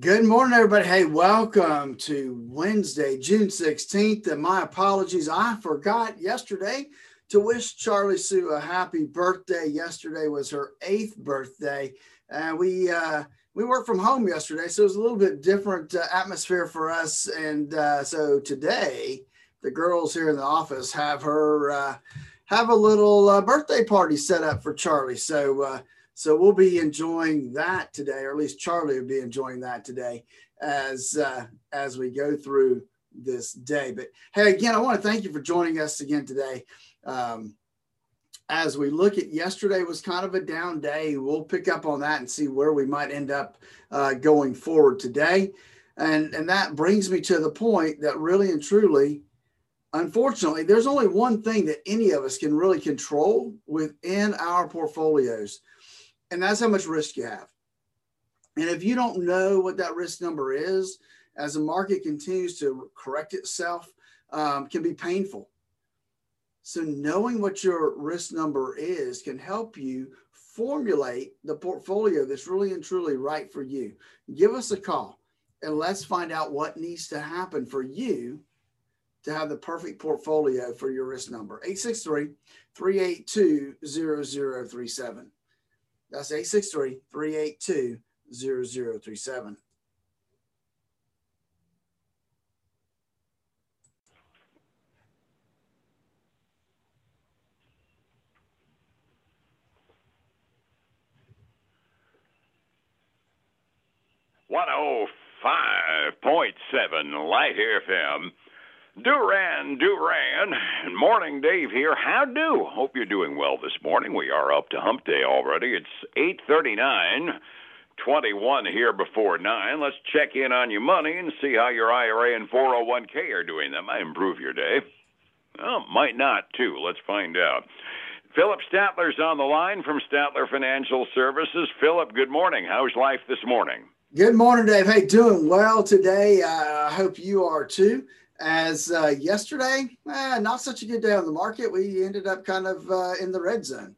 Good morning, everybody. Hey, welcome to Wednesday, June 16th. And my apologies, I forgot yesterday to wish Charlee Sue a happy birthday. Yesterday was her eighth birthday. And we, uh, we worked from home yesterday, so it was a little bit different uh, atmosphere for us. And uh, so today, the girls here in the office have her uh, have a little uh, birthday party set up for Charlee. So uh, so we'll be enjoying that today, or at least Charlee will be enjoying that today as uh, as we go through this day. But hey, again, I want to thank you for joining us again today. Um, as we look at yesterday was kind of a down day. We'll pick up on that and see where we might end up uh, going forward today. And, and that brings me to the point that really and truly, unfortunately, there's only one thing that any of us can really control within our portfolios and that's how much risk you have. And if you don't know what that risk number is, as the market continues to correct itself, um, can be painful. So knowing what your risk number is can help you formulate the portfolio that's really and truly right for you. Give us a call and let's find out what needs to happen for you to have the perfect portfolio for your risk number. 863 382 0037. That's 863 382 0037. One oh five point seven Light FM. Duran, Duran, morning, Dave here. How do? Hope you're doing well this morning. We are up to Hump Day already. It's eight thirty-nine, twenty-one here before nine. Let's check in on your money and see how your IRA and 401k are doing. That might improve your day. Well, might not too. Let's find out. Phillip Statler's on the line from Statler Financial Services. Phillip, good morning. How's life this morning? Good morning, Dave. Hey, doing well today. I hope you are too as uh, yesterday, eh, not such a good day on the market. We ended up kind of uh, in the red zone.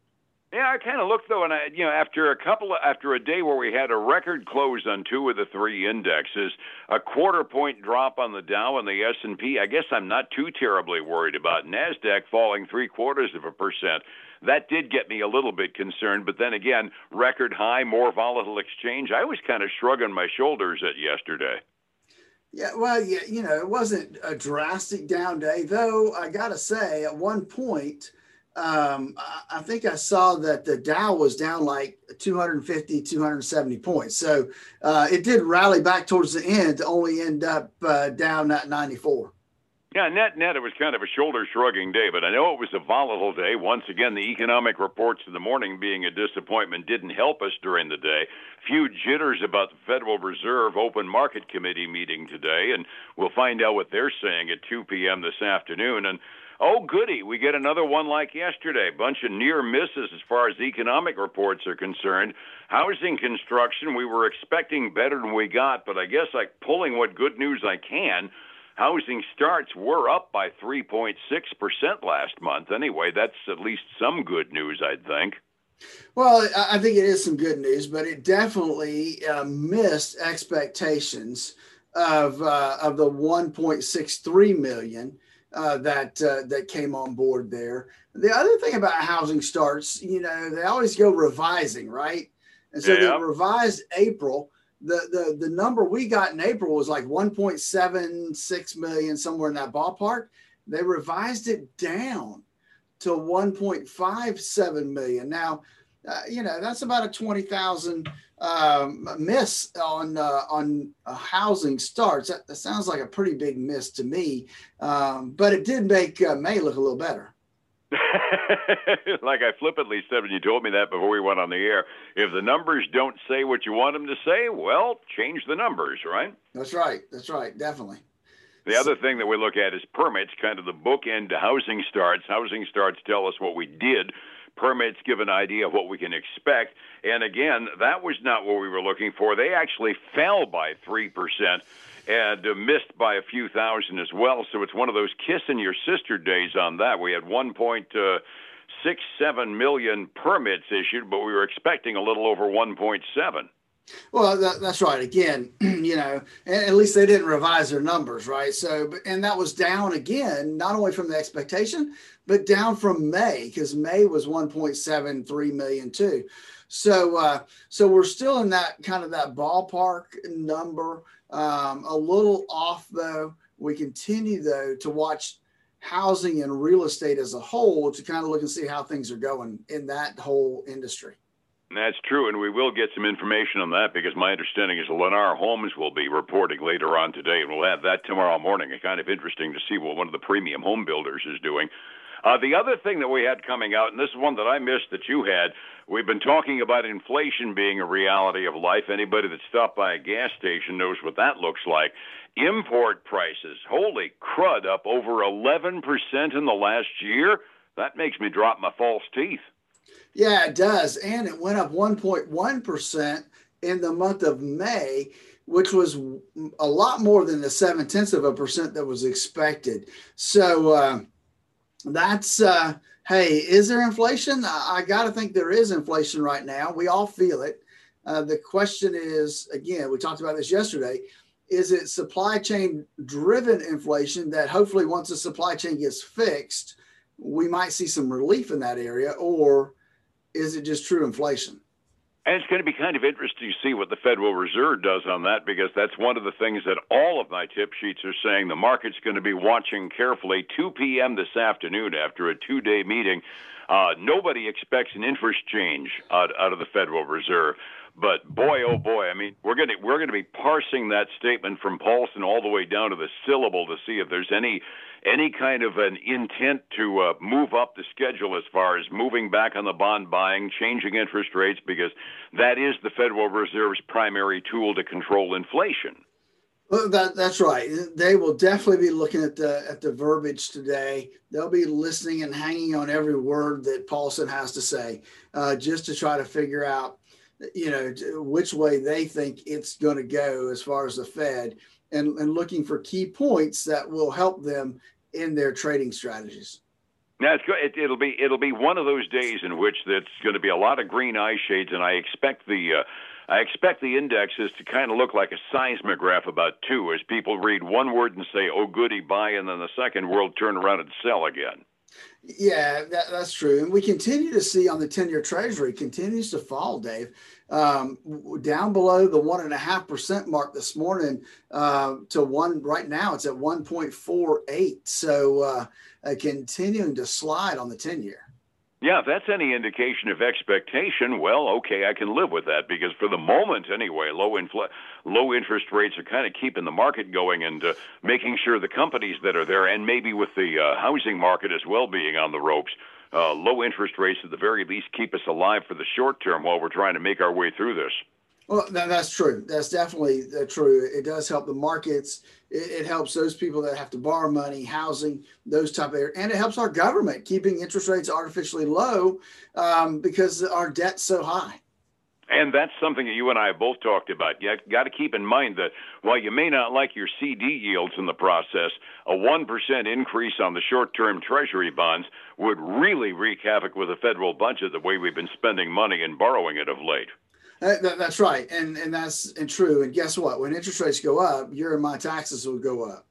Yeah, I kind of looked though, and I, you know, after a couple, of, after a day where we had a record close on two of the three indexes, a quarter point drop on the Dow and the S and P. I guess I'm not too terribly worried about Nasdaq falling three quarters of a percent. That did get me a little bit concerned, but then again, record high, more volatile exchange. I was kind of shrugging my shoulders at yesterday. Yeah, well, yeah, you know, it wasn't a drastic down day, though. I gotta say, at one point, um, I, I think I saw that the Dow was down like 250, 270 points. So uh, it did rally back towards the end to only end up uh, down at 94. Yeah, net net, it was kind of a shoulder shrugging day, but I know it was a volatile day. Once again, the economic reports in the morning being a disappointment didn't help us during the day. Few jitters about the Federal Reserve Open Market Committee meeting today, and we'll find out what they're saying at 2 p.m. this afternoon. And oh, goody, we get another one like yesterday. Bunch of near misses as far as economic reports are concerned. Housing construction, we were expecting better than we got, but I guess like pulling what good news I can housing starts were up by 3.6% last month. Anyway, that's at least some good news, I'd think. Well, I think it is some good news, but it definitely uh, missed expectations of uh, of the 1.63 million uh, that uh, that came on board there. The other thing about housing starts, you know, they always go revising, right? And so yeah. they revised April the the the number we got in April was like 1.76 million, somewhere in that ballpark. They revised it down to 1.57 million. Now, uh, you know that's about a 20,000 um, miss on uh, on uh, housing starts. That, that, sounds like a pretty big miss to me, um, but it did make uh, May look a little better. like I flippantly said when you told me that before we went on the air, if the numbers don't say what you want them to say, well, change the numbers, right? That's right. That's right. Definitely. The other thing that we look at is permits, kind of the bookend to housing starts. Housing starts tell us what we did. Permits give an idea of what we can expect. And again, that was not what we were looking for. They actually fell by 3% and uh, missed by a few thousand as well. So it's one of those kissing your sister days on that. We had 1.67 uh, million permits issued, but we were expecting a little over 1.7. Well, that, that's right. Again, you know, at least they didn't revise their numbers, right? So, and that was down again, not only from the expectation, but down from May because May was 1.73 million too. So, uh, so we're still in that kind of that ballpark number. Um, a little off though. We continue though to watch housing and real estate as a whole to kind of look and see how things are going in that whole industry. That's true, and we will get some information on that because my understanding is Lennar Homes will be reporting later on today, and we'll have that tomorrow morning. It's kind of interesting to see what one of the premium home builders is doing. Uh, the other thing that we had coming out, and this is one that I missed that you had, we've been talking about inflation being a reality of life. Anybody that stopped by a gas station knows what that looks like. Import prices, holy crud, up over 11% in the last year. That makes me drop my false teeth. Yeah, it does. And it went up 1.1% in the month of May, which was a lot more than the seven tenths of a percent that was expected. So uh, that's, uh, hey, is there inflation? I, got to think there is inflation right now. We all feel it. Uh, the question is again, we talked about this yesterday. Is it supply chain driven inflation that hopefully once the supply chain gets fixed, we might see some relief in that area? Or is it just true inflation? And it's going to be kind of interesting to see what the Federal Reserve does on that because that's one of the things that all of my tip sheets are saying the market's going to be watching carefully. 2 p.m. this afternoon after a two day meeting. Uh, nobody expects an interest change out, out of the Federal Reserve. But boy, oh boy, I mean, we're going to we're going to be parsing that statement from Paulson all the way down to the syllable to see if there's any any kind of an intent to uh, move up the schedule as far as moving back on the bond buying, changing interest rates, because that is the Federal Reserve's primary tool to control inflation. Well, that, that's right. They will definitely be looking at the at the verbiage today. They'll be listening and hanging on every word that Paulson has to say, uh, just to try to figure out, you know, which way they think it's going to go as far as the Fed, and, and looking for key points that will help them in their trading strategies. Now it's good. It, will be it'll be one of those days in which that's going to be a lot of green eye shades, and I expect the uh, I expect the indexes to kind of look like a seismograph about two, as people read one word and say, "Oh, goody, buy," and then the second word turn around and sell again. Yeah, that, that's true, and we continue to see on the ten-year Treasury continues to fall, Dave um, down below the one and a half percent mark this morning uh, to one. Right now, it's at one point four eight. So uh, uh, continuing to slide on the ten year. Yeah, if that's any indication of expectation, well, okay, I can live with that because for the moment, anyway, low infl- low interest rates are kind of keeping the market going and uh, making sure the companies that are there, and maybe with the uh, housing market as well being on the ropes, uh, low interest rates at the very least keep us alive for the short term while we're trying to make our way through this. Well, that's true. That's definitely uh, true. It does help the markets. It, it, helps those people that have to borrow money, housing, those type of, and it helps our government keeping interest rates artificially low um, because our debt's so high. And that's something that you and I have both talked about. You got to keep in mind that while you may not like your CD yields in the process, a 1% increase on the short term Treasury bonds would really wreak havoc with the federal budget the way we've been spending money and borrowing it of late. That, that's right. And, and that's and true. And guess what? When interest rates go up, your and my taxes will go up.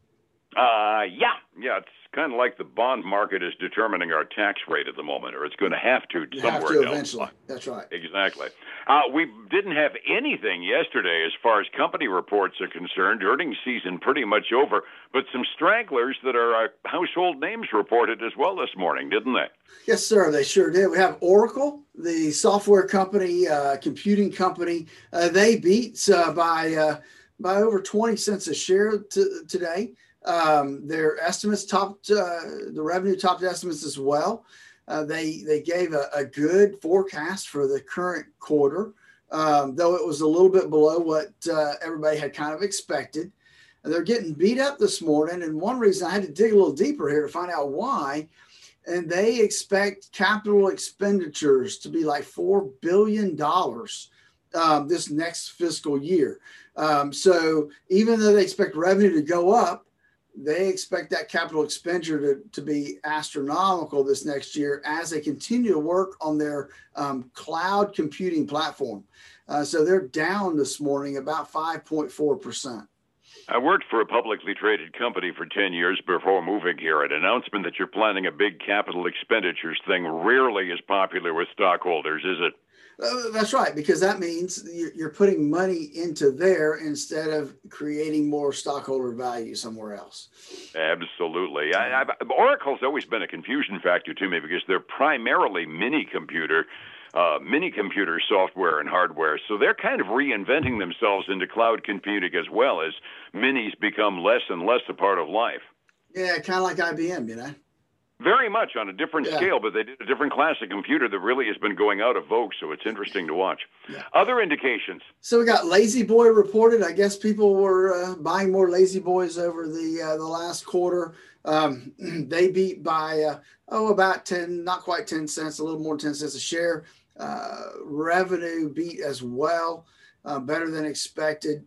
Uh, yeah. Yeah. It's kind of like the bond market is determining our tax rate at the moment, or it's going to have to you somewhere have to eventually. That's right. Exactly. Uh, we didn't have anything yesterday as far as company reports are concerned. Earnings season pretty much over, but some stragglers that are uh, household names reported as well this morning, didn't they? Yes, sir. They sure did. We have Oracle, the software company, uh, computing company. Uh, they beat uh, by uh, by over twenty cents a share today. Um, their estimates topped uh, the revenue topped estimates as well. Uh, they they gave a, a, good forecast for the current quarter, um, though it was a little bit below what uh, everybody had kind of expected. And they're getting beat up this morning, and one reason I had to dig a little deeper here to find out why. And they expect capital expenditures to be like four billion dollars um, this next fiscal year. Um, so even though they expect revenue to go up, they expect that capital expenditure to, to be astronomical this next year as they continue to work on their um, cloud computing platform. Uh, so they're down this morning about 5.4%. I worked for a publicly traded company for 10 years before moving here. An announcement that you're planning a big capital expenditures thing rarely is popular with stockholders, is it? Uh, that's right, because that means you're putting money into there instead of creating more stockholder value somewhere else. Absolutely. I, I, Oracle's always been a confusion factor to me because they're primarily mini computer. Uh, mini computer software and hardware. So they're kind of reinventing themselves into cloud computing as well as minis become less and less a part of life. Yeah, kind of like IBM, you know. Very much on a different yeah. scale, but they did a different class of computer that really has been going out of vogue. So it's interesting to watch. Yeah. Other indications. So we got La-Z-Boy reported. I guess people were uh, buying more La-Z-Boys over the uh, the last quarter. Um, they beat by uh, oh about ten, not quite ten cents, a little more than ten cents a share. Uh, revenue beat as well, uh, better than expected.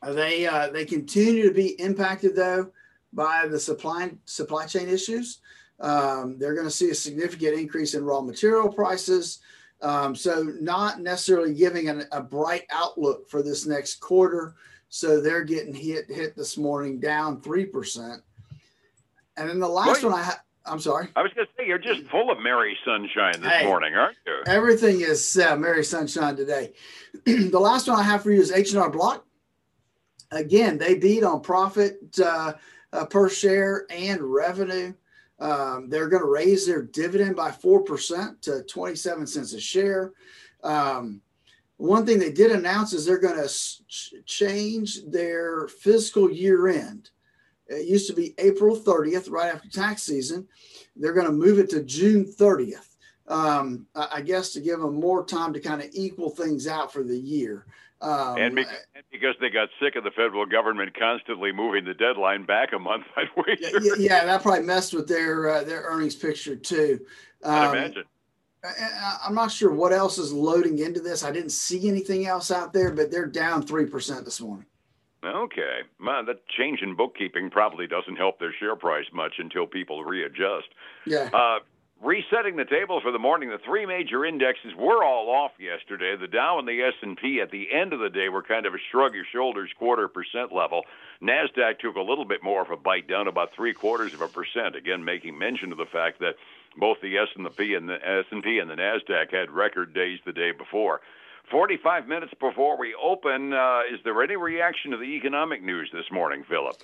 Uh, they they continue to be impacted though by the supply supply chain issues. Um, they're going to see a significant increase in raw material prices. Um, so not necessarily giving an, a bright outlook for this next quarter. So they're getting hit hit this morning down three percent. And then the last one I have. I'm sorry. I was going to say you're just full of merry sunshine this hey, morning, aren't you? Everything is uh, merry sunshine today. the last one I have for you is H and R Block. Again, they beat on profit uh, uh, per share and revenue. Um, they're going to raise their dividend by 4% to 27 cents a share. Um, one thing they did announce is they're going to ch- change their fiscal year end. It used to be April 30th, right after tax season. They're going to move it to June 30th, um, I guess to give them more time to kind of equal things out for the year. Um, and, because, and, because, they got sick of the federal government constantly moving the deadline back a month, I'd yeah, yeah, that probably messed with their uh, their earnings picture too. Um, I imagine. I'm not sure what else is loading into this. I didn't see anything else out there, but they're down three percent this morning. Okay, man, that change in bookkeeping probably doesn't help their share price much until people readjust. Yeah. Uh, resetting the table for the morning. The three major indexes were all off yesterday. The dow and the s&p at the end of the day were kind of a shrug your shoulders quarter percent level. Nasdaq took a little bit more of a bite down about three quarters of a percent. Again making mention of the fact that both the S and the P and the s&p and the nasdaq had record days the day before. 45 minutes before we open uh, is there any reaction to the economic news this morning phillip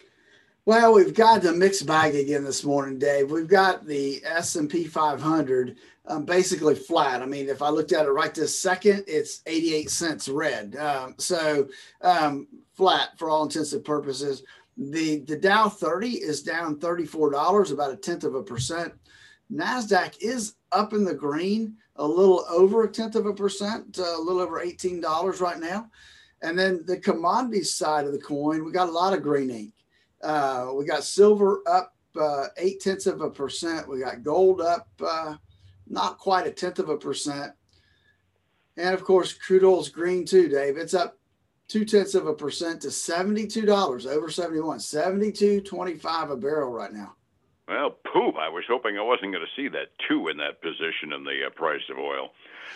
well, we've got the mixed bag again this morning, Dave. We've got the S&P 500 um, basically flat. I mean, if I looked at it right this second, it's 88 cents red. Um, so um, flat for all intensive purposes. The the Dow 30 is down $34, about a tenth of a percent. Nasdaq is up in the green, a little over a tenth of a percent, uh, a little over $18 right now. And then the commodities side of the coin, we got a lot of green ink. Uh, we got silver up uh, eight tenths of a percent. We got gold up uh, not quite a tenth of a percent. And of course, crude oil's green too, Dave. It's up two tenths of a percent to $72, over 71, 72.25 a barrel right now. Well, poop. I was hoping I wasn't going to see that two in that position in the uh, price of oil.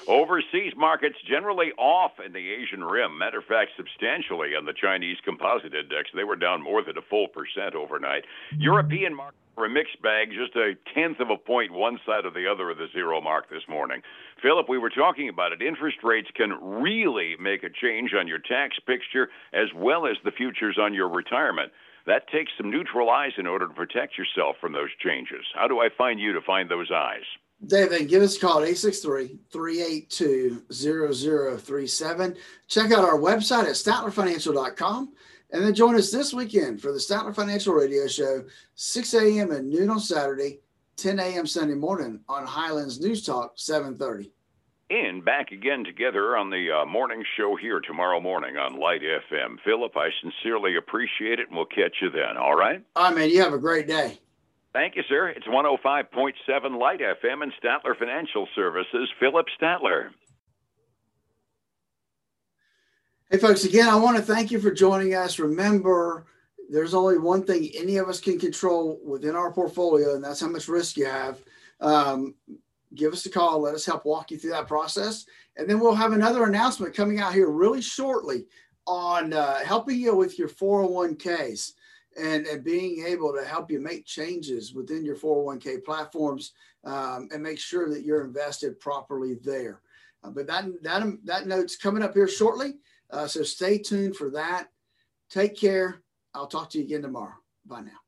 Overseas markets generally off in the Asian rim. Matter of fact, substantially on the Chinese Composite Index. They were down more than a full percent overnight. European markets were a mixed bag, just a tenth of a point one side or the other of the zero mark this morning. Phillip, we were talking about it. Interest rates can really make a change on your tax picture as well as the futures on your retirement. That takes some neutral eyes in order to protect yourself from those changes. How do I find you to find those eyes? David, give us a call at 863-382-0037. Check out our website at statlerfinancial.com and then join us this weekend for the Statler Financial Radio Show, 6 a.m. and noon on Saturday, 10 a.m. Sunday morning on Highlands News Talk, 730. And back again together on the uh, morning show here tomorrow morning on Light FM. Phillip, I sincerely appreciate it, and we'll catch you then, all right? All right, man. You have a great day. Thank you, sir. It's 105.7 Light FM and Statler Financial Services. Phillip Statler. Hey, folks, again, I want to thank you for joining us. Remember, there's only one thing any of us can control within our portfolio, and that's how much risk you have. Um, give us a call. Let us help walk you through that process. And then we'll have another announcement coming out here really shortly on uh, helping you with your 401ks and, and being able to help you make changes within your 401k platforms um, and make sure that you're invested properly there. Uh, but that, that, that note's coming up here shortly. Uh, so stay tuned for that. Take care. I'll talk to you again tomorrow. Bye now.